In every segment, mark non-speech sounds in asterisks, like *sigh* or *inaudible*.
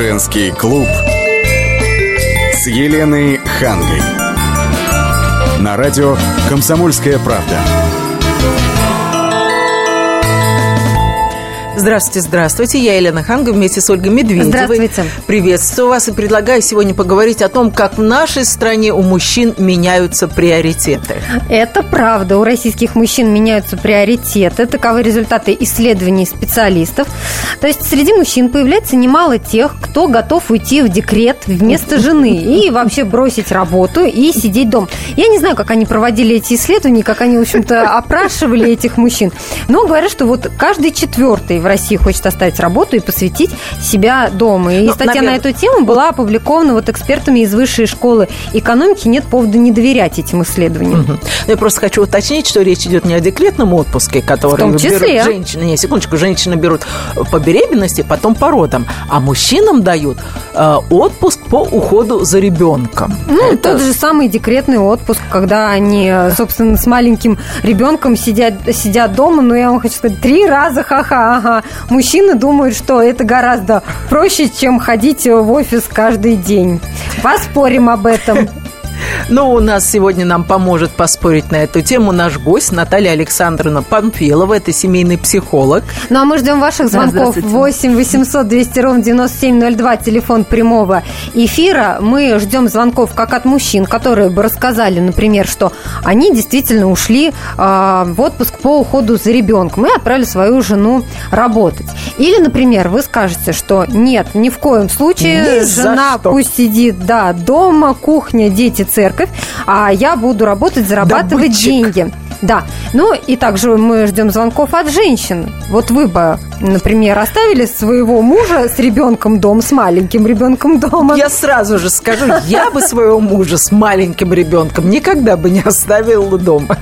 Женский клуб с Еленой Хангой. На радио «Комсомольская правда». Здравствуйте, здравствуйте. Я Елена Ханга вместе с Ольгой Медведевой. Здравствуйте. Приветствую вас и предлагаю сегодня поговорить о том, как в нашей стране у мужчин меняются приоритеты. Это правда. У российских мужчин меняются приоритеты. Таковы результаты исследований специалистов. То есть среди мужчин появляется немало тех, кто готов уйти в декрет вместо жены и вообще бросить работу и сидеть дома. Я не знаю, как они проводили эти исследования, как они, в общем-то, опрашивали этих мужчин. Но говорят, что вот каждый четвертый в России хочет оставить работу и посвятить себя дома. И Ну, статья наверное, на эту тему была опубликована вот экспертами из Высшей школы экономики. Нет повода не доверять этим исследованиям. Мгм. Я просто хочу уточнить, что речь идет не о декретном отпуске, который берут женщины. Не, секундочку, женщины берут по беременности, потом по родам, а мужчинам дают э, отпуск по уходу за ребенком. Ну, Это- тот же самый декретный отпуск, когда они, собственно, с маленьким ребенком сидят, сидят дома, но я вам хочу сказать, три раза ха-ха, ага. Мужчины думают, что это гораздо проще, чем ходить в офис каждый день. Поспорим об этом. Ну, у нас сегодня нам поможет поспорить на эту тему наш гость Наталья Александровна Панфилова. Это семейный психолог. Ну, а мы ждем ваших звонков. здравствуйте. 8 800 200 ровно 9702, телефон прямого эфира. Мы ждем звонков как от мужчин, которые бы рассказали, например, что они действительно ушли а, в отпуск по уходу за ребенком и отправили свою жену работать. Или, например, вы скажете, что нет, ни в коем случае Ни жена пусть сидит, да, дома, кухня, дети, церковь, а я буду работать, зарабатывать Добытчик. деньги. Да. Ну и также мы ждем звонков от женщин. Вот вы бы, например, оставили своего мужа с ребенком дома, с маленьким ребенком дома. Я сразу же скажу, я бы своего мужа с маленьким ребенком никогда бы не оставила дома.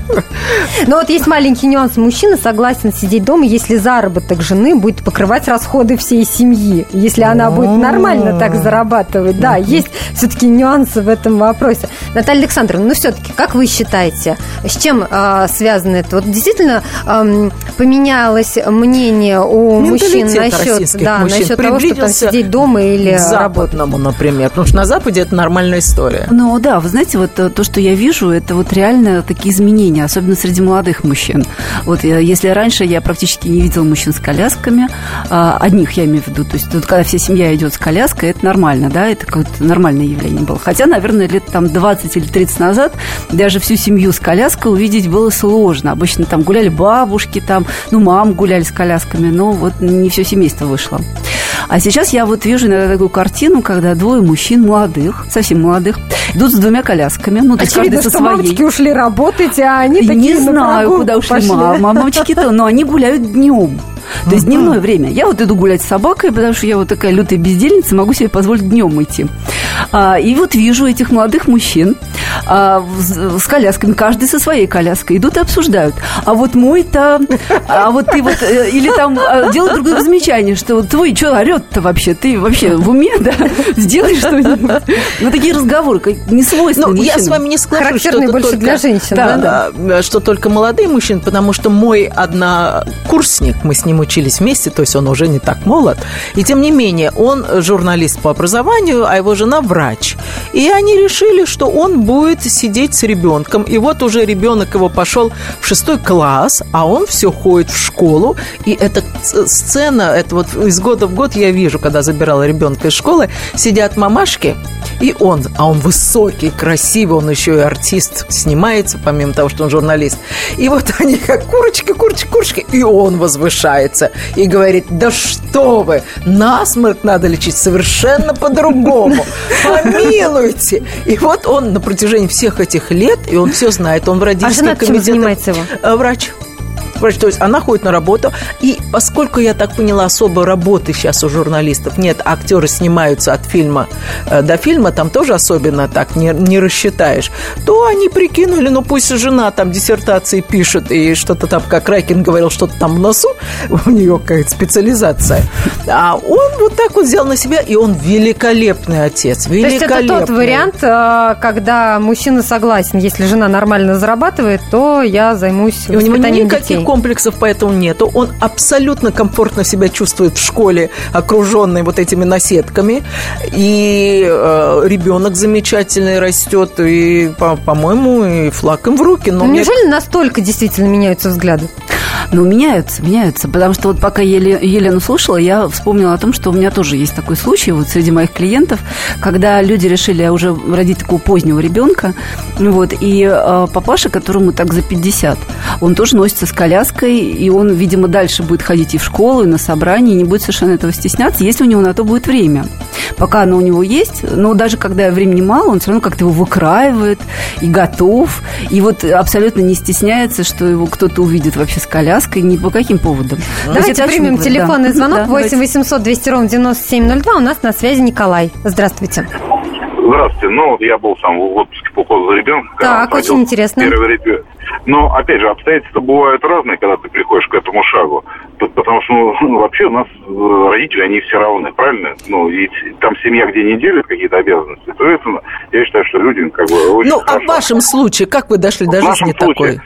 Но вот есть маленький нюанс. Мужчина согласен сидеть дома, если заработок жены будет покрывать расходы всей семьи. Если она будет нормально так зарабатывать. Да, есть все-таки нюансы в этом вопросе. Наталья Александровна, ну все-таки, как вы считаете, с чем а, связано это? Вот действительно ам, поменялось мнение у мужчин насчет, да, мужчин насчет того, что там сидеть дома или К работать? западному, например. Потому что на Западе это нормальная история. Ну да, вы знаете, вот э, то, что я вижу, это вот реально такие изменения, особенно среди молодых мужчин. Вот э, если раньше я практически не видела мужчин с колясками, а, одних я имею в виду, то есть тут, когда вся семья идет с коляской, это нормально, да, это какое-то нормальное явление было. Хотя, наверное, лет там 20 или 30 назад даже всю семью с коляской увидеть было сложно. Обычно там гуляли бабушки, там, ну, мам гуляли с колясками, но вот не все семейство вышло. А сейчас я вот вижу иногда такую картину, когда двое мужчин молодых, совсем молодых, идут с двумя колясками, ну, то есть Очевидно, каждый со своей. мамочки ушли работать, а они такие Не на знаю, куда ушли пошли. мамочки-то, но они гуляют днем. То есть дневное время. Я вот иду гулять с собакой, потому что я вот такая лютая бездельница, могу себе позволить днем идти. А, и вот вижу этих молодых мужчин а, в- с колясками, каждый со своей коляской, идут и обсуждают. А вот мой-то, а вот ты вот, э, или там а, делают друг другу замечание, что вот твой что орет-то вообще, ты вообще в уме, да, сделай что-нибудь. Ну, такие разговоры, как не свойственны Ну, я с вами не соглашусь, что больше только... для женщин, да? Да, да, что только молодые мужчины, потому что мой однокурсник, мы с ним учились вместе, то есть он уже не так молод, и тем не менее, он журналист по образованию, а его жена врач. И они решили, что он будет сидеть с ребенком, и вот уже ребенок его пошел в шестой класс, а он все ходит в школу, и эта сцена, это вот из года в год я вижу, когда забирала ребенка из школы, сидят мамашки, и он, а он высокий, красивый, он еще и артист, снимается, помимо того, что он журналист. И вот *laughs* они как курочки, курочки, курочки, и он возвышается и говорит, да что вы, насморк надо лечить совершенно по-другому, *laughs* помилуйте. И вот он на протяжении всех этих лет, и он все знает, он в А родительском жена чем комитете- занимается его? Э, Врач. То есть она ходит на работу, и поскольку, я так поняла, особо работы сейчас у журналистов нет, актеры снимаются от фильма э, до фильма, там тоже особенно так не, не рассчитаешь, то они прикинули, ну пусть жена там диссертации пишет, и что-то там, как Райкин говорил, что-то там в носу, *laughs* у нее какая-то специализация, а он вот так вот взял на себя, и он великолепный отец, То есть это великолепный. тот вариант, э, когда мужчина согласен, если жена нормально зарабатывает, то я займусь И у него никаких детей. Комплексов поэтому нету. Он абсолютно комфортно себя чувствует в школе, окруженный вот этими наседками. И э, ребенок замечательный растет, и, по- по-моему, и флаг им в руки. Но Ну, мне неужели настолько действительно меняются взгляды? Ну, меняются, меняются. Потому что вот пока Еле- Елену слушала, я вспомнила о том, что у меня тоже есть такой случай вот среди моих клиентов, когда люди решили уже родить такого позднего ребенка, вот, и э, папаша, которому так за 50, он тоже носится с коляской, и он, видимо, дальше будет ходить и в школу, и на собрание, и не будет совершенно этого стесняться, если у него на то будет время. Пока оно у него есть, но даже когда времени мало, он все равно как-то его выкраивает и готов, и вот абсолютно не стесняется, что его кто-то увидит вообще с коляской, ни по каким поводам. Давайте примем телефонный Да. звонок Да, 8 давайте. 800 200 ровно 9702. У нас на связи Николай. Здравствуйте. Здравствуйте. Ну, вот я был сам в отпуске по уходу за ребенком. Так, очень интересно. первый ребенок. Но, опять же, обстоятельства бывают разные, когда ты приходишь к этому шагу. Потому что, ну, *laughs* вообще у нас э, родители, они все равны, правильно? Ну, и там семья, где не делят какие-то обязанности. Соответственно, я считаю, что люди как бы очень Ну, а в хорошо. вашем случае, как вы дошли до В нашем жизни такой?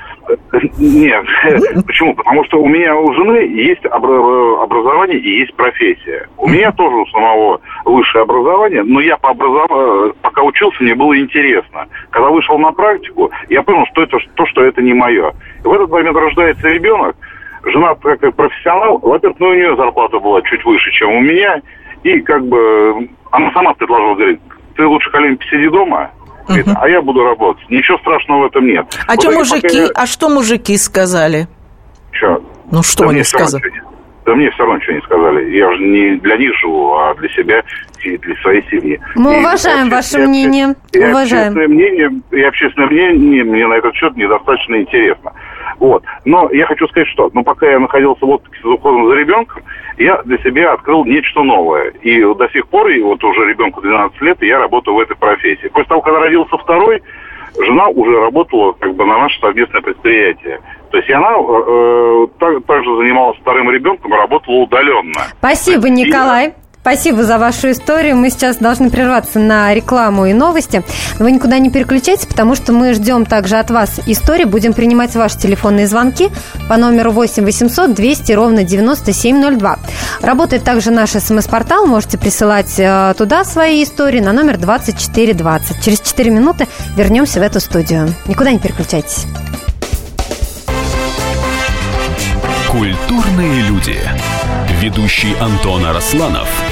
Нет. *laughs* Почему? Потому что у меня у жены есть обра- образование и есть профессия. У меня тоже у самого высшее образование, но я по образованию, пока учился, мне было интересно. Когда вышел на практику, я понял, что это то, что это не мое. И в этот момент рождается ребенок, жена как профессионал, во-первых, ну, у нее зарплата была чуть выше, чем у меня, и как бы она сама предложила, говорит, ты лучше, Калин, посиди дома, говорит, а я буду работать. Ничего страшного в этом нет. А В что мужики, пока я- а что мужики сказали? Чё? Ну, что Да они сказали? Да мне все равно ничего не сказали. Я же не для них живу, а для себя и для своей семьи. Мы И уважаем ваше мнение. И Уважаем. общественное мнение, и общественное мнение мне на этот счет недостаточно интересно. Вот. Но я хочу сказать, что ну, пока я находился в отпуске за уходом за ребенком, я для себя открыл нечто новое. И до сих пор, и вот уже ребенку 12 лет, и я работаю в этой профессии. После того, когда родился второй, жена уже работала как бы на наше совместное предприятие. То есть и она э, э, так- также занималась вторым ребенком и работала удаленно. Спасибо, И- Николай. Спасибо за вашу историю. Мы сейчас должны прерваться на рекламу и новости. Но вы никуда не переключайтесь, потому что мы ждем также от вас истории. Будем принимать ваши телефонные звонки по номеру 8 800 200 ровно 9702. Работает также наш смс-портал. Можете присылать э, туда свои истории на номер 2420. Через 4 минуты вернемся в эту студию. Никуда не переключайтесь. Культурные люди. Ведущий Антон Арасланов –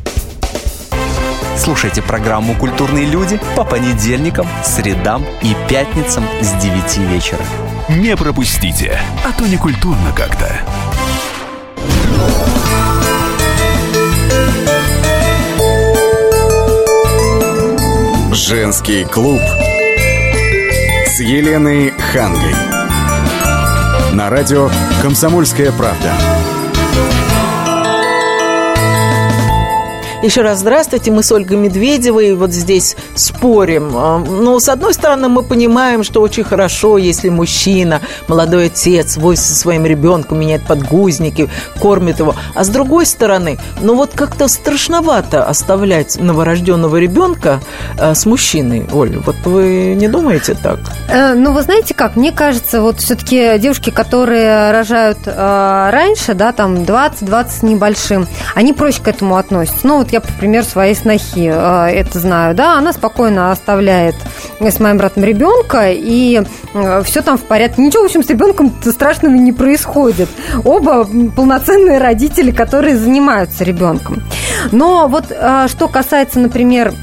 Слушайте программу «Культурные люди» по понедельникам, средам и пятницам с 9 вечера. Не пропустите, а то не культурно как-то. Женский клуб с Еленой Хангой. На радио «Комсомольская правда». Еще раз здравствуйте, мы с Ольгой Медведевой вот здесь спорим. А, Ну, с одной стороны, мы понимаем, что очень хорошо, если мужчина, молодой отец, возит со своим ребенком, меняет подгузники, кормит его. А с другой стороны, ну вот как-то страшновато оставлять новорожденного ребенка э, с мужчиной. Оль, вот вы не думаете так? Э, Ну, вы знаете как, мне кажется, вот все-таки девушки, которые рожают э, раньше, да, там 20-20 с небольшим, они проще к этому относятся. Ну, вот я, например, своей снохи э, это знаю, да, она спокойно оставляет с моим братом ребенка, и все там в порядке. Ничего, в общем, с ребенком страшного не происходит. Оба полноценные родители, которые занимаются ребенком. Но вот э, что касается, например,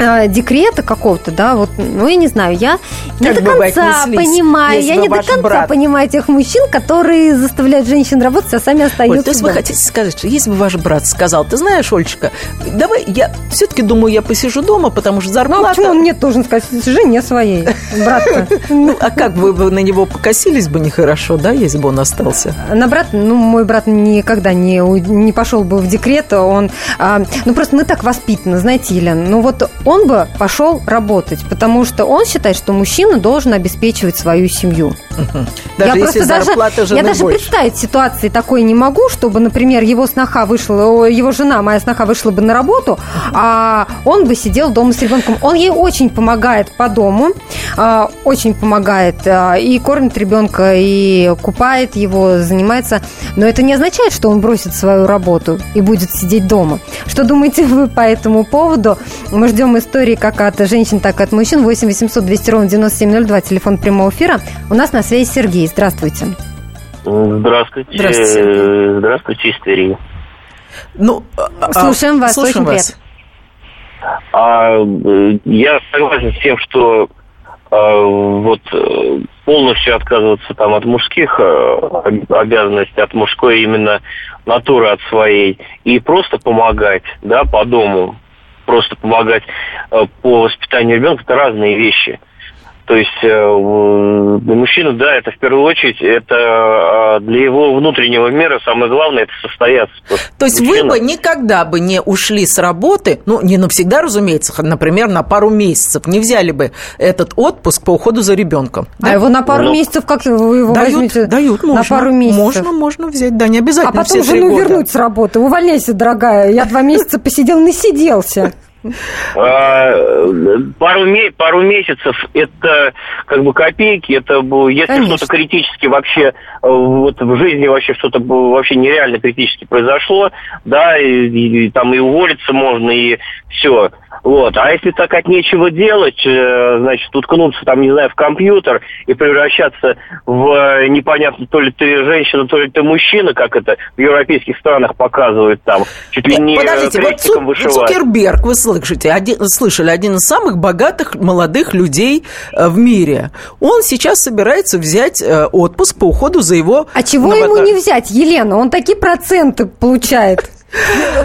э, декрета какого-то, да, вот, ну, я не знаю, я не Как до бы вы конца отнеслись, понимаю, я бы не до конца брат- понимаю тех мужчин, которые заставляют женщин работать, а сами остаются Оль, то есть вы хотите сказать, что если бы ваш брат сказал, ты знаешь, Олечка, давай я все-таки думаю, я посижу дома, потому что Ну, а зарплата... почему он мне должен сказать? Жене своей, брат *laughs* Ну, а как вы, вы на него покосились бы нехорошо, да, если бы он остался? На брат, ну, мой брат никогда не, не пошел бы в декрет, он, а, ну, просто мы так воспитаны, знаете, Елена, ну, вот он бы пошел работать, потому что он считает, что мужчина должен обеспечивать свою семью. Даже я просто даже, я даже больше. представить ситуации такой не могу, чтобы, например, его сноха вышла, его жена, моя сноха вышла бы на работу, а он бы сидел дома с ребенком. Он ей очень помогает по дому, а, очень помогает а, и кормит ребенка, и купает его, занимается. Но это не означает, что он бросит свою работу и будет сидеть дома. Что думаете вы по этому поводу? Мы ждем истории как от женщин, так и от мужчин. 8 800 200 ровно 9702, телефон прямого эфира. У нас на связи Сергей. Здравствуйте. Здравствуйте. Здравствуйте, Сергей. Здравствуйте, из Твери. Ну, а- Слушаем вас, слушаем очень вас. А, э, я согласен с тем, что э, вот э, полностью отказываться там от мужских об- обязанностей, от мужской именно натуры от своей, и просто помогать, да, по дому, просто помогать э, по воспитанию ребенка, это разные вещи. То есть э, мужчины, да, это в первую очередь, это э, для его внутреннего мира самое главное, это состояться. То есть вы Мужчина- бы никогда бы не ушли с работы, ну, не навсегда, разумеется, например, на пару месяцев, не взяли бы этот отпуск по уходу за ребенком. А его на пару Ну, месяцев, как вы его Дают, возьмете? дают, можно. На пару месяцев. Можно, можно взять, да, не А обязательно потом все три жену года. вернуть с работы. Увольняйся, дорогая. Я два месяца посидел, насиделся. А, пару, ме- пару месяцев это как бы копейки, это если что-то критически вообще э, вот в жизни вообще что-то вообще нереально критически произошло, да, и- и там и уволиться можно, и все. Вот. А если так от нечего делать, э, значит, уткнуться там, не знаю, в компьютер и превращаться в э, непонятно, то ли ты женщина, то ли ты мужчина, как это в европейских странах показывают там, чуть ли не Подождите, вот Цу-. Цукерберг, вы слышите, один, слышали, один из самых богатых молодых людей э, в мире. Он сейчас собирается взять э, отпуск по уходу за его... А чего ему не взять, Елена? Он такие проценты получает.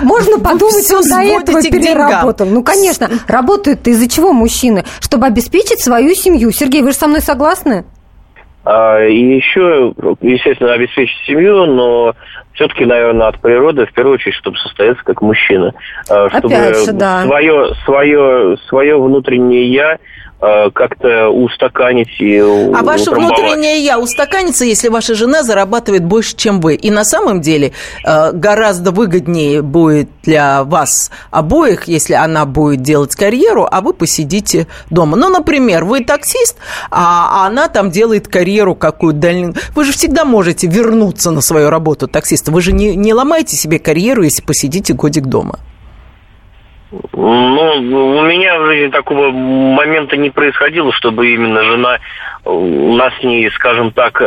Можно подумать, всё он до этого переработал. Ну, конечно, работают из-за чего мужчины? Чтобы обеспечить свою семью. Сергей, вы же со мной согласны? А, И еще, естественно, обеспечить семью, но все-таки, наверное, от природы, в первую очередь, чтобы состояться как мужчина. А, Чтобы Опять же, да. свое, свое, свое внутреннее «я» как-то устаканить и А ваше внутреннее я устаканится, если ваша жена зарабатывает больше, чем вы. И на самом деле э, гораздо выгоднее будет для вас обоих, если она будет делать карьеру, а вы посидите дома. Ну, например, вы таксист, а а она там делает карьеру какую-то дальнюю. Вы же всегда можете вернуться на свою работу таксиста. Вы же не, не ломаете себе карьеру, если посидите годик дома. Ну, у меня в жизни такого момента не происходило, чтобы именно жена, э, у нас с ней, скажем так, э,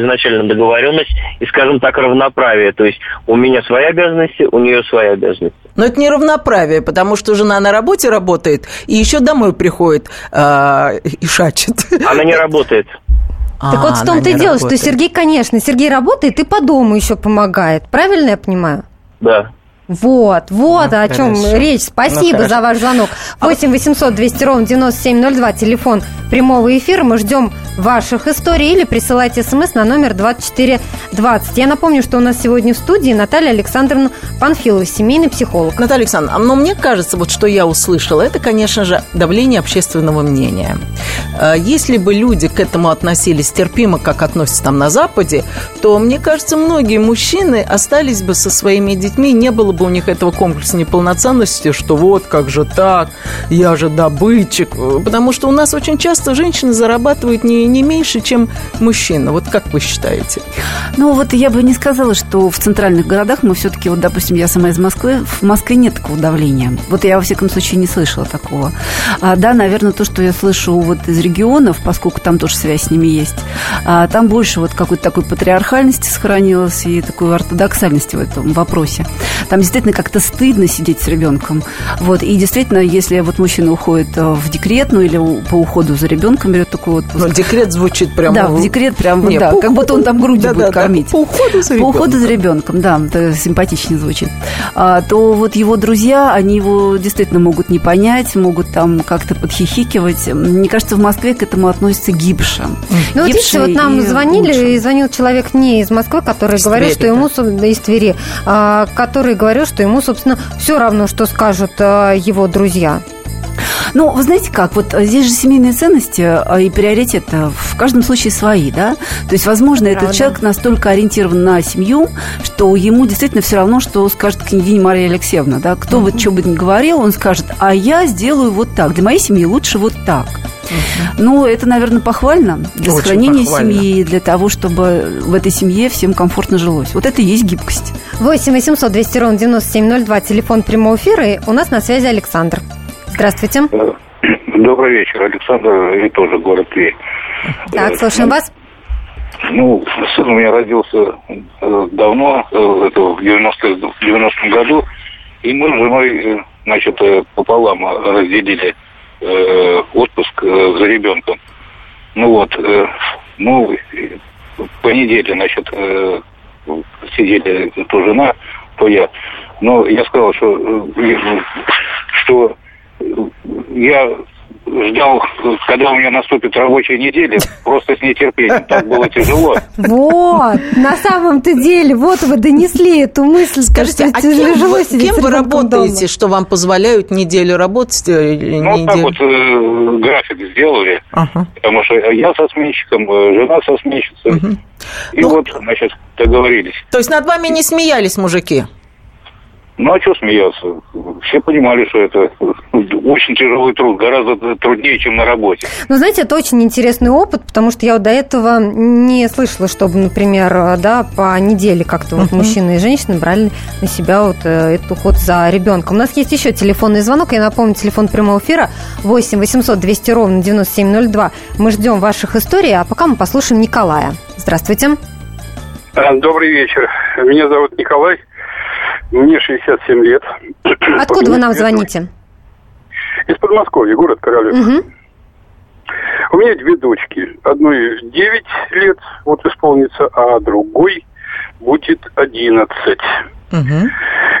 изначально договоренность и, скажем так, равноправие. То есть у меня свои обязанности, у нее свои обязанности. Но это не равноправие, потому что жена на работе работает и еще домой приходит э, и шачет. Она не работает. Так вот в том-то и дело, что Сергей, конечно, Сергей работает и по дому еще помогает. Правильно я понимаю? Да. Вот, вот Ну, о чем хорошо. речь. Спасибо Ну, за ваш звонок. 8 800 200 ровно 9702, телефон прямого эфира. Мы ждем ваших историй или присылайте смс на номер 2420. Я напомню, что у нас сегодня в студии Наталья Александровна Панфилова, семейный психолог. Наталья Александровна, но мне кажется, вот что я услышала, это, конечно же, давление общественного мнения. Э, Если бы люди к этому относились терпимо, как относятся там на Западе, то, мне кажется, многие мужчины остались бы со своими детьми, не было бы у них этого комплекса неполноценности, что вот как же так, я же добытчик. Э, Потому что у нас очень часто женщины зарабатывают не не, не меньше, чем мужчина. Вот как вы считаете? Ну, вот я бы не сказала, что в центральных городах мы все-таки, вот, допустим, я сама из Москвы, в Москве нет такого давления. Вот я, во всяком случае, не слышала такого. А, да, наверное, то, что я слышу вот из регионов, поскольку там тоже связь с ними есть, а, там больше вот какой-то такой патриархальности сохранилось и такой ортодоксальности в этом вопросе. Там действительно как-то стыдно сидеть с ребенком. Вот, и действительно, если вот мужчина уходит э, в декрет, ну или по уходу за ребенком берет такой отпуск. Но декрет звучит прямо... Да, в декрет прям, Не, да, по как будто он там грудью Да, будет да, да, кормить. по уходу за По уходу за ребенком. ребенком, да, это симпатичнее звучит. А, то вот его друзья, они его действительно могут не понять, могут там как-то подхихикивать. Мне кажется, в Москве к этому относятся гибше. Ну, вот Гибше видите, вот нам и звонили, лучше. и звонил человек не из Москвы, который Из говорил, Твери, что ему, да, из Твери, а, который говорил, что ему, собственно, все равно, что скажут а, его друзья. Ну, вы знаете как, вот здесь же семейные ценности а, и приоритеты в каждом случае свои, да? То есть, возможно, Правда. этот человек настолько ориентирован на семью, что ему действительно все равно, что скажет княгиня Мария Алексеевна, да? Кто бы что бы ни говорил, он скажет, а я сделаю вот так, для моей семьи лучше вот так. Ну, это, наверное, похвально для Очень сохранения похвально. семьи, для того, чтобы в этой семье всем комфортно жилось. Вот это и есть гибкость. 8 800 200 ровно 9702, телефон прямого эфира, и у нас на связи Александр. Здравствуйте. Добрый вечер, Александр, и тоже город Тверь. Так, слушаем вас. Ну, сын у меня родился э, давно, э, это в 90 в 90-м году, и мы с женой, э, значит, пополам разделили отпуск за ребенком. Ну вот, ну, по неделе, значит, сидели то жена, то я. Но я сказал, что, что я ждал, когда у меня наступит рабочая неделя, просто с нетерпением. Так было тяжело. Вот, на самом-то деле, вот вы донесли эту мысль. Скажите, а тяжело кем вы, сидеть кем вы работаете, дома? что вам позволяют неделю работать э, или Ну, вот так неделю? вот э, график сделали, Ага. потому что я со сменщиком, э, жена со сменщицей. И Ну, вот, значит, договорились. То есть над вами не смеялись мужики? Ну, а что смеяться? Все понимали, что это очень тяжелый труд, гораздо труднее, чем на работе. Ну, знаете, это очень интересный опыт, потому что я вот до этого не слышала, чтобы, например, да, по неделе как-то вот мужчины и женщины брали на себя вот э, этот уход за ребенком. У нас есть еще телефонный звонок. Я напомню, телефон прямого эфира 8 800 200 ровно 9702. Мы ждем ваших историй, а пока мы послушаем Николая. Здравствуйте. А, Добрый вечер. Меня зовут Николай. Мне 67 лет. Откуда вы нам звоните? Из Подмосковья, город Королев. Мгм. У меня две дочки. Одной 9 лет вот исполнится, а другой будет 11. Мгм.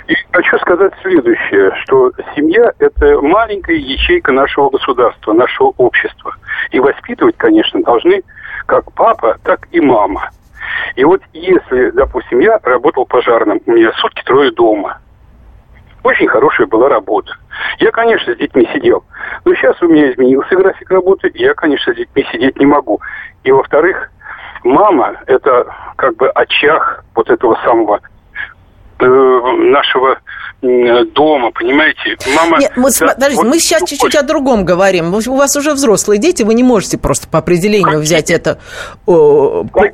И хочу сказать следующее, что семья – это маленькая ячейка нашего государства, нашего общества. И воспитывать, конечно, должны как папа, так и мама. И вот если, допустим, я работал пожарным, у меня сутки трое дома. Очень хорошая была работа. Я, конечно, с детьми сидел. Но сейчас у меня изменился график работы, и я, конечно, с детьми сидеть не могу. И, во-вторых, мама – это как бы очаг вот этого самого э, нашего дома, понимаете? Мама... Нет, мы, да, подождите, вот мы сейчас чуть-чуть о другом говорим. У вас уже взрослые дети, вы не можете просто по определению Конечно. взять это. о, по-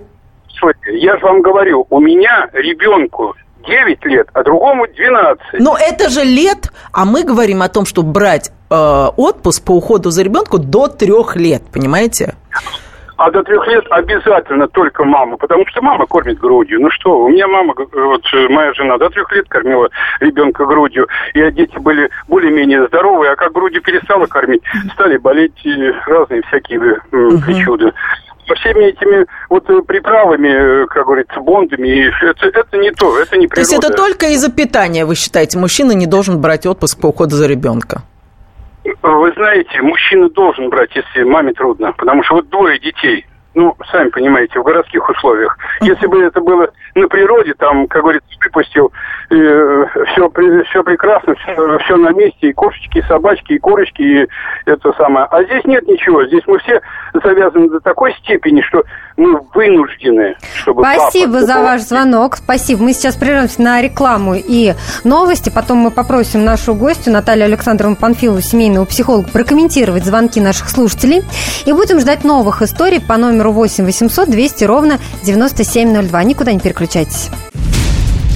Слушайте, я же вам говорю, у меня ребенку 9 лет, а другому 12. Но это же лет, а мы говорим о том, что брать э, отпуск по уходу за ребенку до трех лет, понимаете? А до трех лет обязательно только мама, потому что мама кормит грудью. Ну что, у меня мама, г- вот э, моя жена до трех лет кормила ребенка грудью, и дети были более-менее здоровые, а как грудью перестала кормить, стали болеть э, разные всякие э, причуды. Со всеми этими вот э, приправами, э, как говорится, бондами, и это, это не то, это не То есть природа. это только из-за питания, вы считаете, мужчина не должен брать отпуск по уходу за ребенка? Вы знаете, мужчина должен брать, если маме трудно, потому что вот двое детей. ну, сами понимаете, в городских условиях. Если бы это было на природе, там, как говорится, выпустил, э, все, все прекрасно, все, все на месте, и кошечки, и собачки, и курочки, и это самое. А здесь нет ничего, здесь мы все завязаны до такой степени, что мы вынуждены, чтобы Спасибо папа, за ваш звонок, спасибо. Мы сейчас прервемся на рекламу и новости, потом мы попросим нашу гостью Наталью Александровну Панфилову, семейного психолога, прокомментировать звонки наших слушателей. И будем ждать новых историй по номеру 8 800 200 ровно 9702. Никуда не переключайтесь.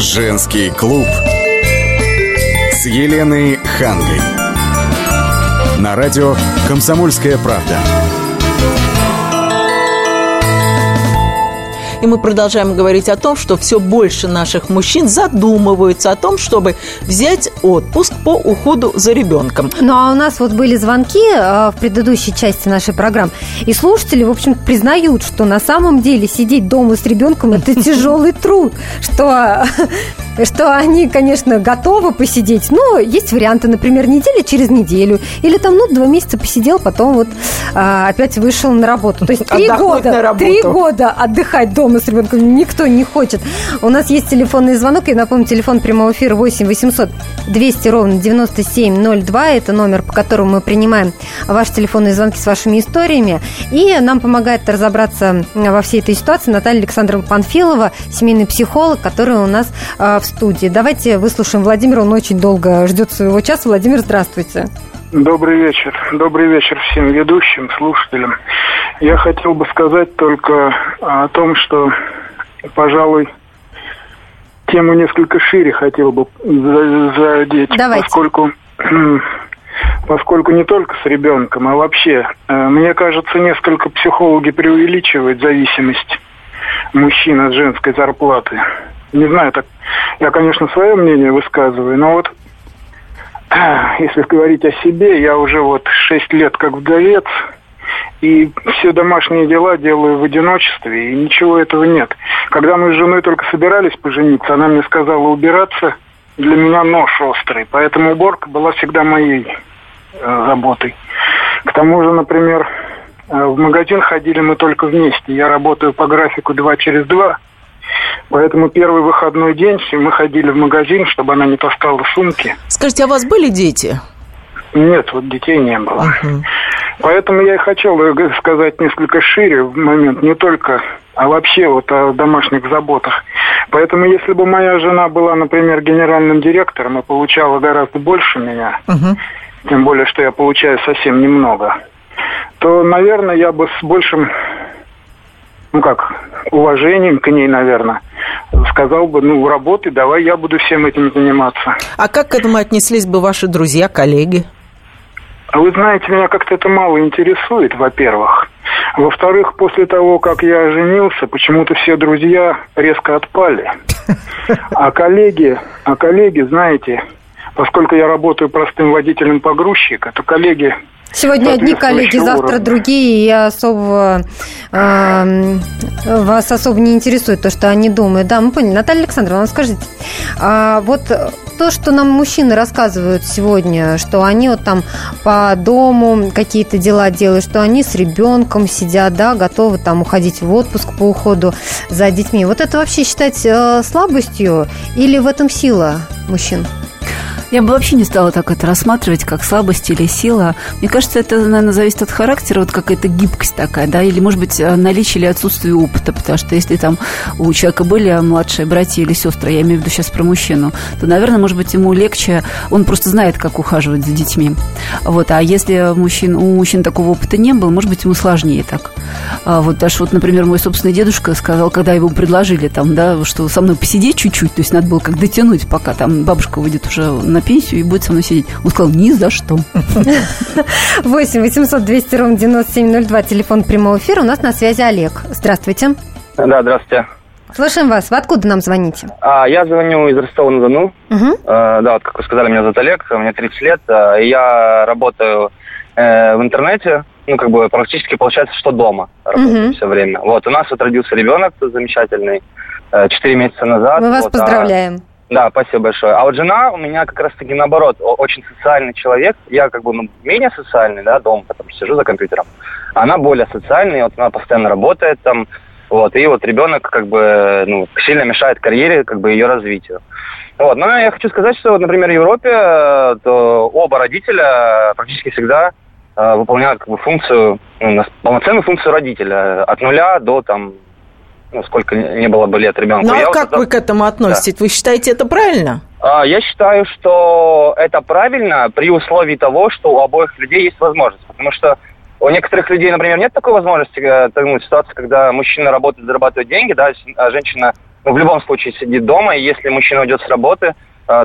Женский клуб с Еленой Хангой. На радио «Комсомольская правда». И мы продолжаем говорить о том, что все больше наших мужчин задумываются о том, чтобы взять отпуск по уходу за ребенком. Ну, а у нас вот были звонки э, в предыдущей части нашей программы, и слушатели, в общем, признают, что на самом деле сидеть дома с ребенком – это *laughs* тяжелый труд, что *laughs* что они, конечно, готовы посидеть, но есть варианты, например, неделя через неделю, или там, ну, два месяца посидел, потом вот а, опять вышел на работу. То есть три года, три года отдыхать дома с ребенком никто не хочет. У нас есть телефонный звонок, я напомню, телефон прямого эфира 8 800 200 ровно 9702, это номер, по которому мы принимаем ваши телефонные звонки с вашими историями, и нам помогает разобраться во всей этой ситуации Наталья Александровна Панфилова, семейный психолог, который у нас а, в студии. Давайте выслушаем Владимира, он очень долго ждет своего часа. Владимир, здравствуйте. Добрый вечер. Добрый вечер всем ведущим, слушателям. Я хотел бы сказать только о том, что, пожалуй, тему несколько шире хотел бы задеть, Давайте. поскольку поскольку не только с ребенком, а вообще, э, мне кажется, несколько психологи преувеличивают зависимость мужчин от женской зарплаты. Не знаю, так я, конечно, свое мнение высказываю, но вот *clears throat* если говорить о себе, я уже вот шесть лет как вдовец, и все домашние дела делаю в одиночестве, и ничего этого нет. Когда мы с женой только собирались пожениться, она мне сказала убираться, для меня нож острый, поэтому уборка была всегда моей э, заботой. К тому же, например, э, в магазин ходили мы только вместе. Я работаю по графику два через два – Поэтому первый выходной день мы ходили в магазин, чтобы она не таскала сумки. Скажите, а у вас были дети? Нет, вот детей не было. Uh-huh. Поэтому я и хотел сказать несколько шире в момент, не только, а вообще вот о домашних заботах. Поэтому если бы моя жена была, например, генеральным директором и получала гораздо больше меня, uh-huh. тем более, что я получаю совсем немного, то, наверное, я бы с большим ну как, уважением к ней, наверное, сказал бы, ну, работай, давай я буду всем этим заниматься. А как к этому отнеслись бы ваши друзья, коллеги? А вы знаете, меня как-то это мало интересует, во-первых. Во-вторых, после того, как я женился, почему-то все друзья резко отпали. А коллеги, а коллеги, знаете, поскольку я работаю простым водителем погрузчика, то коллеги Сегодня одни коллеги, завтра уровня. другие, и особо э, вас особо не интересует то, что они думают. Да, мы поняли. Наталья Александровна, скажите, а вот то, что нам мужчины рассказывают сегодня, что они вот там по дому какие-то дела делают, что они с ребенком сидят, да, готовы там уходить в отпуск по уходу за детьми. Вот это вообще считать э, слабостью или в этом сила мужчин? Я бы вообще не стала так это рассматривать, как слабость или сила. Мне кажется, это, наверное, зависит от характера, вот какая-то гибкость такая, да, или, может быть, наличие или отсутствие опыта, потому что если там у человека были младшие братья или сестры, я имею в виду сейчас про мужчину, то, наверное, может быть, ему легче, он просто знает, как ухаживать за детьми. Вот, а если мужчин, у мужчин такого опыта не было, может быть, ему сложнее так. А вот даже вот, например, мой собственный дедушка сказал, когда его предложили там, да, что со мной посидеть чуть-чуть, то есть надо было как дотянуть, пока там бабушка выйдет уже на на пенсию и будет со мной сидеть. Он сказал, ни за что. 8 800 200 ровно 9702, телефон прямого эфира. У нас на связи Олег. Здравствуйте. Да, здравствуйте. Слушаем вас. Вы откуда нам звоните? А, я звоню из Ростова-на-Дону. Угу. А, да, вот как вы сказали, меня зовут Олег, мне 30 лет. А, и я работаю э, в интернете, ну, как бы практически получается, что дома работаю Мгм. все время. Вот, у нас вот родился ребенок замечательный, э, 4 месяца назад. Мы вас Вот, а- поздравляем. Да, спасибо большое. А вот жена у меня как раз-таки наоборот, очень социальный человек. Я как бы ну, менее социальный, да, дома, потому что сижу за компьютером. Она более социальная, вот она постоянно работает там, вот, и вот ребенок как бы ну, сильно мешает карьере, как бы ее развитию. Вот, но я хочу сказать, что, вот, например, в Европе э, то оба родителя практически всегда э, выполняют как бы функцию, ну, полноценную функцию родителя от нуля до там, ну, сколько не было бы лет ребенку. Ну Я а вот как это- вы к этому относитесь? Вы считаете это правильно? а, Я считаю, что это правильно при условии того, что у обоих людей есть возможность. Потому что у некоторых людей, например, нет такой возможности, э, ну, ситуация, когда мужчина работает, зарабатывает деньги, да, с- а женщина ну, в любом случае сидит дома, и если мужчина уйдет с работы, э,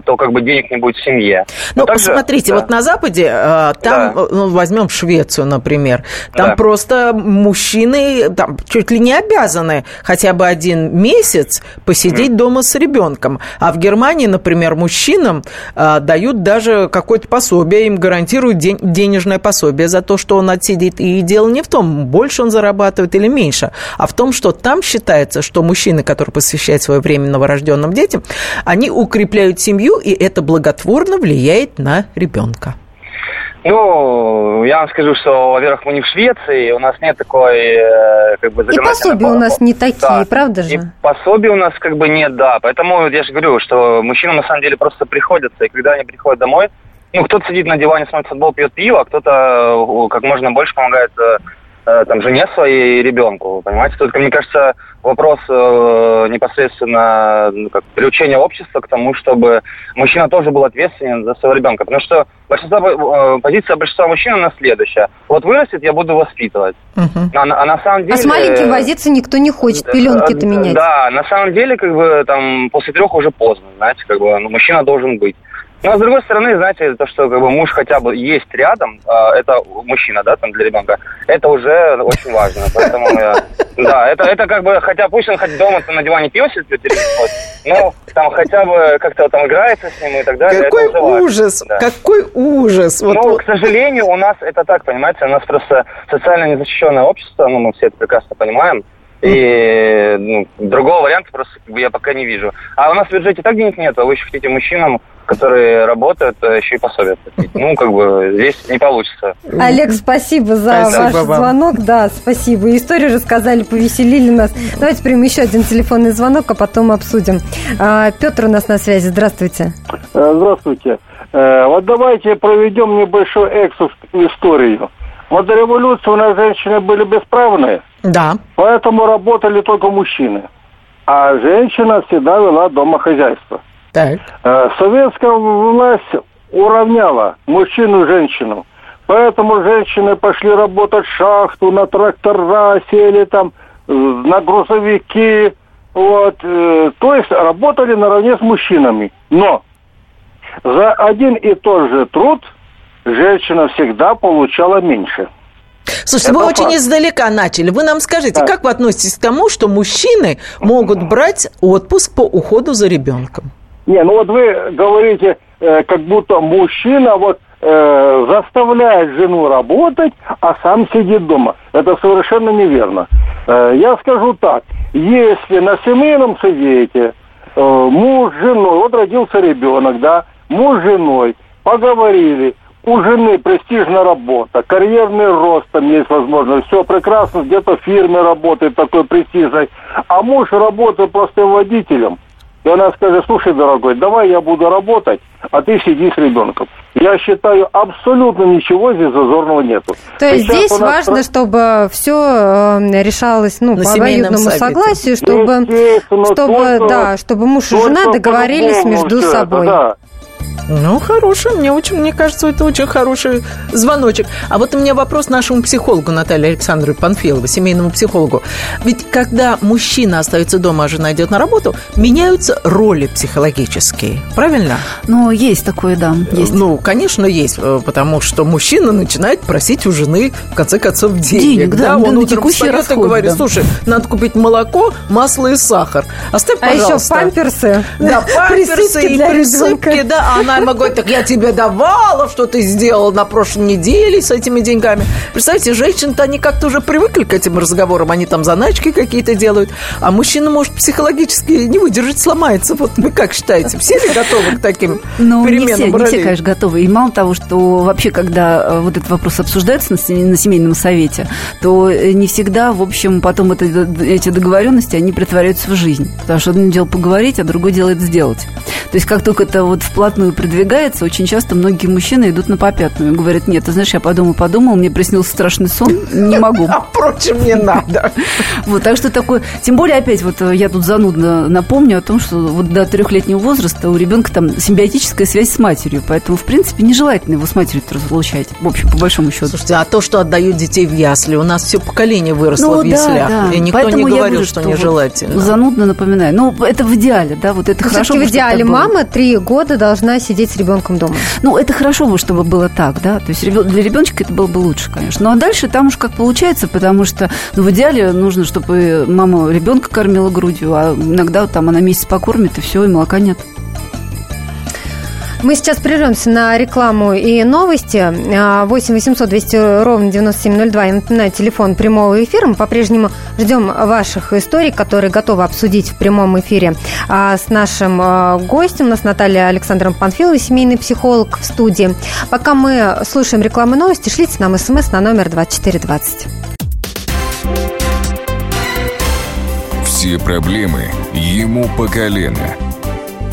то как бы денег не будет в семье. Ну, Но также- посмотрите, да. вот на Западе, э, там, э, ну, возьмем Швецию, например, там Да. просто мужчины там чуть ли не обязаны хотя бы один месяц посидеть дома с ребенком. А в Германии, например, мужчинам э, дают даже какое-то пособие, им гарантируют ден- денежное пособие за то, что он отсидит. И дело не в том, больше он зарабатывает или меньше, а в том, что там считается, что мужчины, которые посвящают свое время новорожденным детям, они укрепляют семью, и это благотворно влияет на ребенка. Ну, я вам скажу, что, во-первых, мы не в Швеции, у нас нет такой, э, как бы, И пособия у нас не такие, Да. правда И же? пособий у нас как бы нет, да. Поэтому я же говорю, что мужчинам на самом деле просто приходится. И когда они приходят домой, ну, кто-то сидит на диване, смотрит футбол, пьет пиво, а кто-то э, как можно больше помогает э, там, жене своей и ребенку. Понимаете? Тут, мне кажется, вопрос э, непосредственно ну, как, приучения общества к тому, чтобы мужчина тоже был ответственен за своего ребенка. Потому что большинство, э, позиция большинства мужчин у нас следующая. Вот вырастет, я буду воспитывать. А, на- а на самом деле... А с маленьким возиться никто не хочет, пеленки-то Э, менять. Да, на самом деле, как бы, там, после трех уже поздно, знаете, как бы, ну, мужчина должен быть. Но, с другой стороны, знаете, то, что, как бы, муж хотя бы есть рядом, а, это мужчина, да, там, для ребенка, это уже очень важно, поэтому, я- да, это, это, как бы, хотя пусть он хоть дома на диване пьет, но, там, хотя бы как-то там играется с ним и так далее, Какой ужас, Да. какой ужас. Вот, ну, вот. к сожалению, у нас это так, понимаете, у нас просто социально незащищенное общество, ну, мы все это прекрасно понимаем. И ну, другого варианта просто я пока не вижу. А у нас в бюджете так денег нет, а вы еще хотите мужчинам, которые работают, э, еще и пособие платить. Ну, как бы здесь не получится. Олег, спасибо за Спасибо ваш вам. звонок. Да, спасибо. Историю рассказали, повеселили нас. Давайте примем еще один телефонный звонок, а потом обсудим. А, Петр у нас на связи. Здравствуйте. Э, Здравствуйте. Э, Вот давайте проведем небольшой экскурс в историю. Вот до революции у нас женщины были бесправные, Да. поэтому работали только мужчины. А женщина всегда вела домохозяйство. Так. Э, Советская власть уравняла мужчину и женщину. Поэтому женщины пошли работать в шахту, на трактора, сели там, э, на грузовики. Вот, э, то есть работали наравне с мужчинами. Но за один и тот же труд женщина всегда получала меньше. Слушайте, Это вы очень факт. издалека начали. Вы нам скажите, Да. как вы относитесь к тому, что мужчины могут брать отпуск по уходу за ребенком? Не, ну вот вы говорите, э, как будто мужчина вот э, заставляет жену работать, а сам сидит дома. Это совершенно неверно. Э, я скажу так, если на семейном совете э, муж с женой, вот родился ребенок, да, муж с женой, поговорили, у жены престижная работа, карьерный рост там есть возможность, все прекрасно, где-то в фирме работает такой престижной, а муж работает простым водителем, и она скажет, слушай, дорогой, давай я буду работать, а ты сиди с ребенком. Я считаю, абсолютно ничего здесь зазорного нету. То есть Сейчас здесь нас важно, чтобы все решалось ну, На по обоюдному совете. согласию, чтобы, чтобы, только- да, чтобы муж и жена договорились между всё это, собой. да. Ну, хороший. Мне, очень, мне кажется, это очень хороший звоночек. А вот у меня вопрос нашему психологу Наталье Александровне Панфиловой, семейному психологу. Ведь когда мужчина остается дома, а жена идет на работу, меняются роли психологические. Правильно? Ну, есть такое, да. Есть. Ну, конечно, есть. э, Потому что мужчина начинает просить у жены, в конце концов, денег. Денег, да, он на утром встает и расходы, говорит, да. слушай, надо купить молоко, масло и сахар. Оставь, А еще пожалуйста. памперсы. Да, *laughs* памперсы Присыпки и присыпки, ребенка. да. А она ему говорит, так я тебе давала, что ты сделал на прошлой неделе с этими деньгами. Представьте, женщины-то они как-то уже привыкли к этим разговорам, они там заначки какие-то делают. А мужчина может психологически не выдержать, сломается. Вот вы как считаете, все ли готовы к таким Ну, не переменам все, не все, конечно, готовы. И мало того, что вообще, когда э, вот этот вопрос обсуждается на семейном совете, то э, не всегда, в общем, потом это, эти договоренности, они притворяются в жизнь. Потому что одно дело поговорить, а другое дело это сделать. То есть, как только это вот вплотную продвигается, очень часто многие мужчины идут на попятную и говорят, нет, ты знаешь, я подумал, подумал, мне приснился страшный сон, не могу. А *laughs* впрочем, не надо. *laughs* Вот, так что такое... Тем более, опять, вот э, я тут занудно напомню о том, что вот до трехлетнего возраста у ребенка там симбиотическая связь с матерью, поэтому, в принципе, нежелательно его с матерью разлучать, в общем, по большому счету. Слушайте, а то, что отдают детей в ясли, у нас все поколение выросло Ну, в яслях. И никто Поэтому не говорил, говорю, что, вот нежелательно. занудно напоминаю. Ну, это в идеале, да, вот это Ну, хорошо. В идеале мама три года должна сидеть с ребенком дома. Ну, это хорошо бы, чтобы было так, да. То есть для ребеночка это было бы лучше, конечно. Ну, а дальше там уж как получается, потому что, ну, в идеале нужно, чтобы мама ребенка кормила грудью, а иногда там она месяц покормит, и все, и молока нет. Мы сейчас прервемся на рекламу и новости. А, 8 800 200 ровно 9702. Я напоминаю, телефон прямого эфира. Мы по-прежнему ждем ваших историй, которые готовы обсудить в прямом эфире а, с нашим а, гостем. У нас Наталья Александровна Панфилова, семейный психолог в студии. Пока мы слушаем рекламу и новости, шлите нам смс на номер 2420. Все проблемы ему по колено.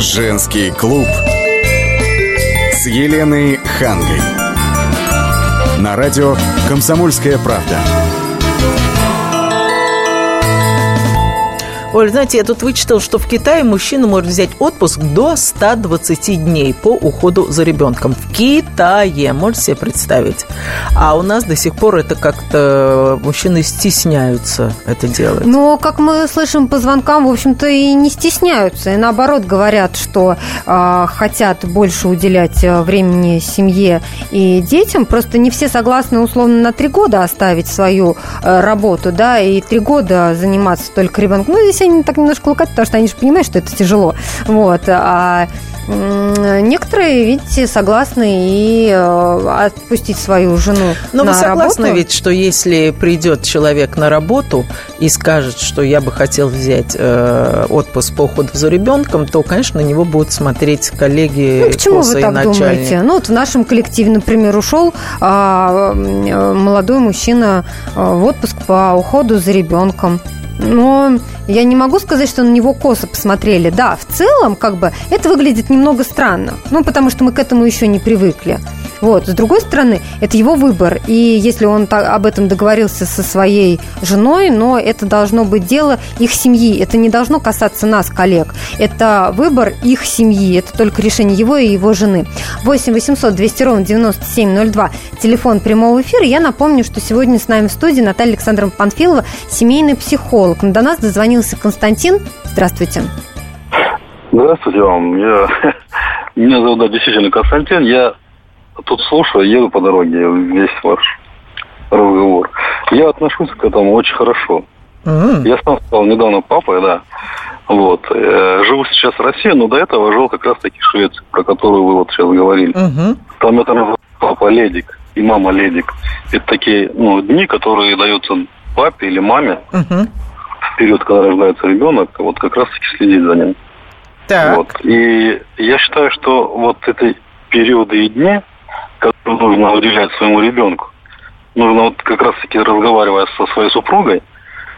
Женский клуб с Еленой Хангой. На радио «Комсомольская правда». Оль, знаете, я тут вычитал, что в Китае мужчина может взять отпуск до 120 дней по уходу за ребенком. В Китае, можете себе представить. А у нас до сих пор это как-то мужчины стесняются это делать. Но, как мы слышим по звонкам, в общем-то, и не стесняются. И наоборот говорят, что э, хотят больше уделять э, времени семье и детям. Просто не все согласны, условно, на три года оставить свою э, работу, да, и три года заниматься только ребенком. Ну, здесь они так немножко лукают, потому что они же понимают, что это тяжело. Вот. А некоторые, видите, согласны и э, отпустить свою жену Но на вы согласны работу. ведь, что если придет человек на работу и скажет, что я бы хотел взять э, отпуск по уходу за ребенком, то, конечно, на него будут смотреть коллеги, Ну, почему вы так начальник. думаете? Ну, вот в нашем коллективе, например, ушел а, э, молодой мужчина а, в отпуск по уходу за ребенком. Но я не могу сказать, что на него косо посмотрели. Да, в целом, как бы, это выглядит немного странно. Ну, потому что мы к этому еще не привыкли. Вот. С другой стороны, это его выбор. И если он та- об этом договорился со своей женой, но это должно быть дело их семьи. Это не должно касаться нас, коллег. Это выбор их семьи. Это только решение его и его жены. 8 800 200 ровно 9702. Телефон прямого эфира. Я напомню, что сегодня с нами в студии Наталья Александровна Панфилова, семейный психолог. Но до нас дозвонился Константин. Здравствуйте. Здравствуйте вам. Я... *laughs* Меня зовут да, действительно Константин. Я тут слушаю, еду по дороге, весь ваш разговор. Я отношусь к этому очень хорошо. Я сам стал недавно папой, да. Вот. Э, Живу сейчас в России, но до этого жил как раз-таки в Швеции, про которую вы вот сейчас говорили. Там это называется папа ледик и мама ледик. Это такие ну, дни, которые даются папе или маме в период, когда рождается ребенок, вот как раз-таки следить за ним. Так. Вот. И я считаю, что вот эти периоды и дни, которые нужно уделять своему ребенку, нужно вот как раз-таки разговаривая со своей супругой,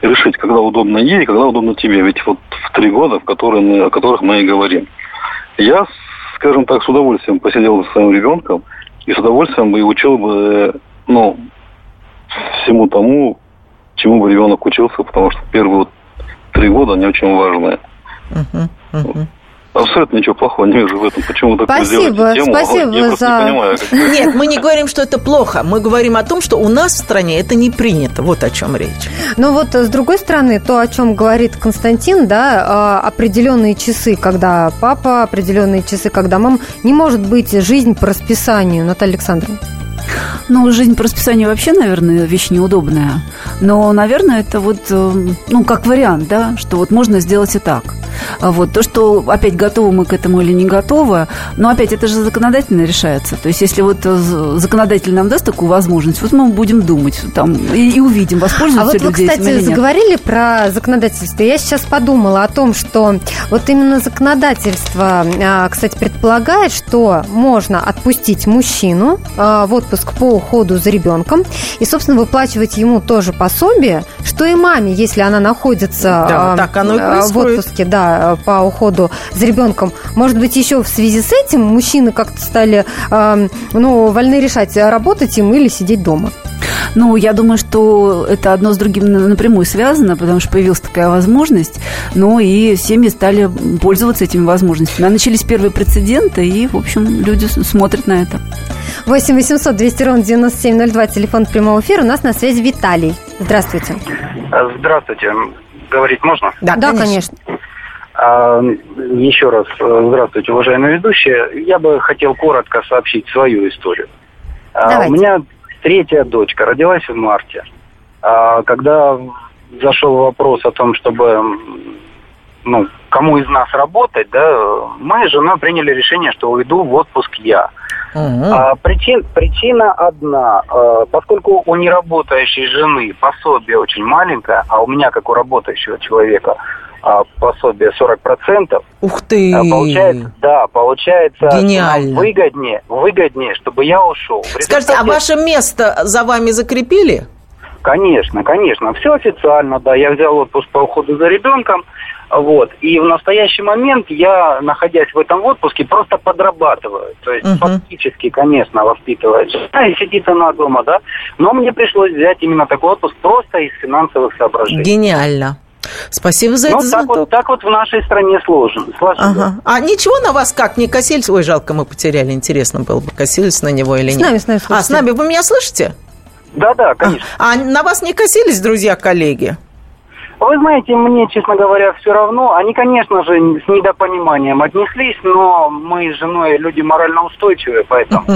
решить, когда удобно ей, когда удобно тебе. Ведь вот в три года, в которые мы, о которых мы и говорим. Я, скажем так, с удовольствием посидел бы со своим ребенком и с удовольствием бы и учил бы, ну, всему тому, чему бы ребенок учился, потому что первые вот три года, они очень важные. Абсолютно ничего плохого не вижу в этом. Почему такую Спасибо, сделали тему? спасибо я за- не понимаю. как- Нет, мы не говорим, что это плохо. Мы говорим о том, что у нас в стране это не принято. Вот о чем речь. Но вот э, с другой стороны, то, о чем говорит Константин, да, э, определенные часы, когда папа, определенные часы, когда мама, не может быть жизнь по расписанию, Наталья Александровна. Ну, жизнь по расписанию вообще, наверное, вещь неудобная. Но, наверное, это вот, э, ну, как вариант, да, что вот можно сделать и так. А вот то, что опять готовы мы к этому или не готовы, но опять это же законодательно решается. То есть, если вот э, законодатель нам даст такую возможность, вот мы будем думать там и, и увидим, А воспользуются вот вы, люди этим кстати, нет. заговорили про законодательство. Я сейчас подумала о том, что вот именно законодательство, а, кстати, предполагает, что можно отпустить мужчину а, в отпуск по уходу за ребенком и, собственно, выплачивать ему тоже пособие, что и маме, если она находится Да, а, так оно и а, в отпуске, да, по уходу за ребенком. Может быть, еще в связи с этим мужчины как-то стали, а, ну, вольны решать, работать им или сидеть дома. Ну, я думаю, что это одно с другим на- напрямую связано, потому что появилась такая возможность, но и семьи стали пользоваться этими возможностями. А начались первые прецеденты, и, в общем, люди смотрят на это. 8 800 200 ровно 9702, телефон прямого эфира. У нас на связи Виталий. Здравствуйте. Здравствуйте. Говорить можно? Да, конечно. А, Еще раз э, здравствуйте, уважаемые ведущие. Я бы хотел коротко сообщить свою историю. А, Давайте. У меня третья дочка родилась в марте. А, Когда зашел вопрос о том, чтобы ну, кому из нас работать, да, мы с женой приняли решение, что уйду в отпуск я. А, причин, причина одна. А, поскольку у неработающей жены пособие очень маленькое, а у меня, как у работающего человека, а, пособие 40%, Ух ты! а, получается, да, получается Гениально. нам выгоднее, выгоднее, чтобы я ушел. В Скажите, а результате- ваше место за вами закрепили? Конечно, конечно. Все официально, да. Я взял отпуск по уходу за ребенком. Вот. И в настоящий момент я, находясь в этом отпуске, просто подрабатываю. То есть Мгм. фактически, конечно, воспитывает жена и сидит она дома, да. Но мне пришлось взять именно такой отпуск просто из финансовых соображений. Гениально. Спасибо за Ну, это так вот, так вот в нашей стране сложно. сложно. Ага. А ничего на вас как не косились? Ой, жалко, мы потеряли. Интересно было бы, косились на него или С нет. нами, с нами, А, с слушайте. нами. Вы меня слышите? Да, да, конечно. А, на вас не косились, друзья, коллеги? Вы знаете, мне, честно говоря, все равно. Они, конечно же, с недопониманием отнеслись, но мы с женой люди морально устойчивые, поэтому... *laughs*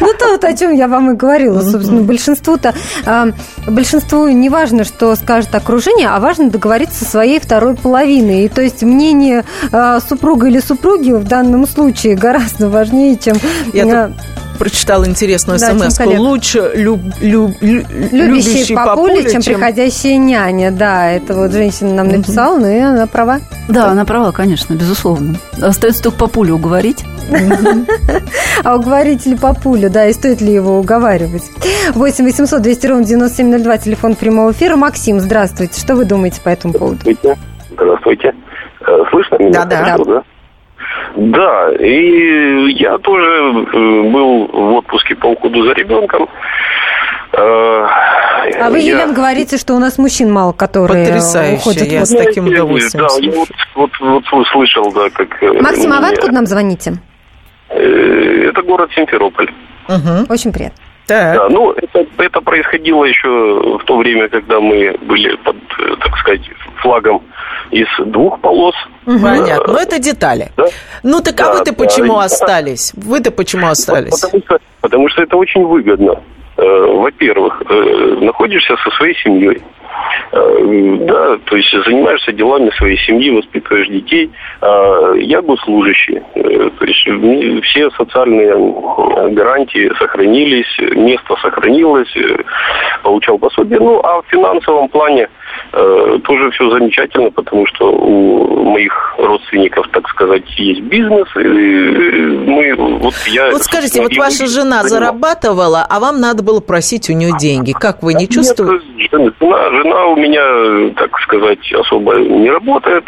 Ну, то вот о чем я вам и говорила, собственно, большинству-то, а, большинству не важно, что скажет окружение, а важно договориться со своей второй половиной. И то есть мнение а, супруга или супруги в данном случае гораздо важнее, чем... Прочитала интересную Да, чем смс. Лучше люб- лю- лю- Любящий папуля, чем приходящая няня. Да, это вот женщина нам написала, ну и она права. Да, она права, конечно, безусловно. Остается только папулю уговорить. *laughs* А уговорить ли папулю, да, и стоит ли его уговаривать? 8 800 200 ровно 9702, телефон прямого эфира. Максим, здравствуйте. Что вы думаете по этому поводу? Здравствуйте. Здравствуйте. Э, Слышно меня? Хорошо, да? Да, и я тоже э, был в отпуске по уходу за ребенком. Э, А вы, я- Елена, говорите, что у нас мужчин мало, которые Потрясающе, уходят в я с отпуск. таким удовольствием Да, я вот, вот, вот слышал, да, как... э, Максим, а вы откуда нам звоните? Это город Симферополь. Очень приятно. Да, ну, это, это происходило еще в то время, когда мы были под, э, так сказать, флагом из двух полос. Понятно. Ну, это детали. Ну, так а Да, вы-то да, почему да. остались? Вы-то почему остались? Потому что, потому что это очень выгодно. Э, Во-первых, э, находишься со своей семьей. Э, Да, то есть занимаешься делами своей семьи, воспитываешь детей. А Я госслужащий. Э, То есть все социальные гарантии сохранились, место сохранилось, э, получал пособие. Ну, а в финансовом плане тоже все замечательно, потому что у моих родственников, так сказать, есть бизнес. И мы, вот я... Вот скажите, вот ваша жена занимал- зарабатывала, а вам надо было просить у нее деньги. Как вы не чувствуете? Нет, жена, жена у меня, так сказать, особо не работает.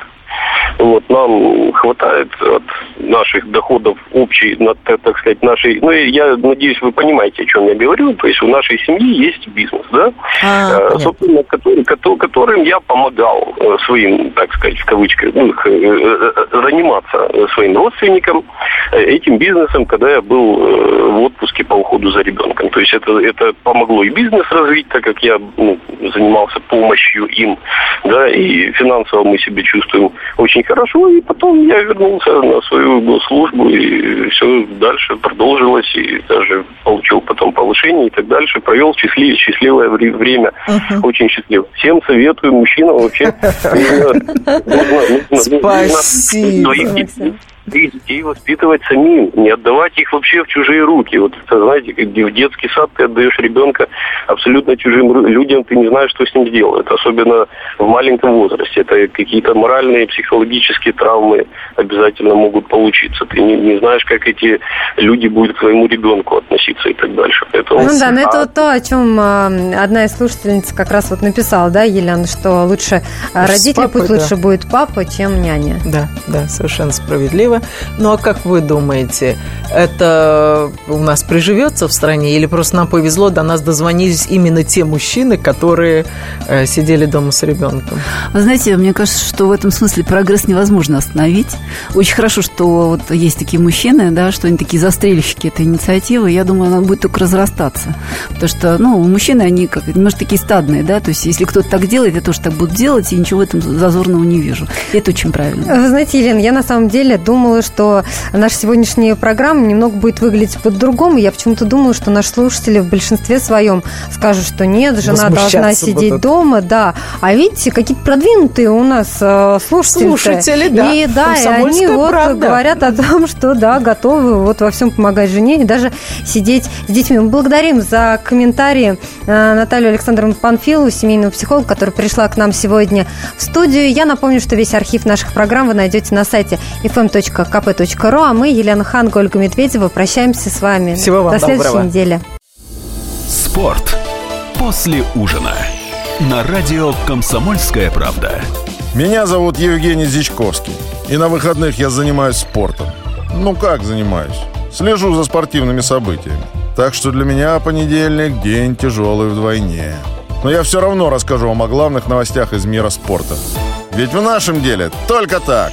Вот, нам хватает от наших доходов общей, так, сказать, нашей... Ну, и я надеюсь, вы понимаете, о чем я говорю. То есть у нашей семьи есть бизнес, да? А, Э, собственно, который, кото- которым я помогал э, своим, так сказать, в кавычках, ну, э, заниматься своим родственникам этим бизнесом, когда я был в отпуске по уходу за ребенком. То есть это, это помогло и бизнес развить, так как я ну, занимался помощью им, да, и финансово мы себя чувствуем очень хорошо, и потом я вернулся на свою госслужбу, и все дальше продолжилось, и даже получил потом повышение и так дальше, провел счастливое, счастливое вре- время, очень счастливо. Всем советую, мужчинам вообще *laughs* Спасибо. Своих детей- воспитывать самим, не отдавать их вообще в чужие руки. Вот это, знаете, как в детский сад ты отдаешь ребенка абсолютно чужим людям, ты не знаешь, что с ним делают. Особенно в маленьком возрасте. Это какие-то моральные, психологические травмы обязательно могут получиться. Ты не, не знаешь, как эти люди будут к своему ребенку относиться и так дальше. Поэтому, Ну да, но это А, вот то, о чем э, одна из слушательниц как раз вот написала, да, Елена, что лучше С родители, папой, пусть да. лучше будет папа, чем няня. Да, да, совершенно справедливо. Ну а как вы думаете, это у нас приживется в стране или просто нам повезло, до нас дозвонились именно те мужчины, которые э, сидели дома с ребенком? Вы знаете, мне кажется, что в этом смысле прогресс невозможно остановить. Очень хорошо, что вот есть такие мужчины, да, что они такие застрельщики этой инициативы. Я думаю, она будет только разрастаться. Потому что, ну, мужчины, они как немножко такие стадные, да, то есть если кто-то так делает, я тоже так буду делать, и ничего в этом зазорного не вижу. И это очень правильно. Вы знаете, Елена, я на самом деле думала, что наша сегодняшняя программа немного будет выглядеть по-другому. Я почему-то думала, что наши слушатели в большинстве своем скажут, что нет, жена должна сидеть будут. дома, да. А видите, какие-то продвинутые у нас э, слушатели. Слушатели, да. И да, и они Комсомольская вот правда. говорят о том, что да, готовы вот во всем помогать жене и даже сидеть с детьми. Мы благодарим за комментарии э, Наталью Александровну Панфилову, семейного психолога, которая пришла к нам сегодня в студию. Я напомню, что весь архив наших программ вы найдете на сайте fm.kp.ru, а мы, Елена Ханга, Ольга Медведева, прощаемся с вами. Всего вам До следующей доброго. недели. Спорт после ужина. На радио «Комсомольская правда». Меня зовут Евгений Зичковский. И на выходных я занимаюсь спортом. Ну как занимаюсь? Слежу за спортивными событиями. Так что для меня понедельник – день тяжелый вдвойне. Но я все равно расскажу вам о главных новостях из мира спорта. Ведь в нашем деле только так.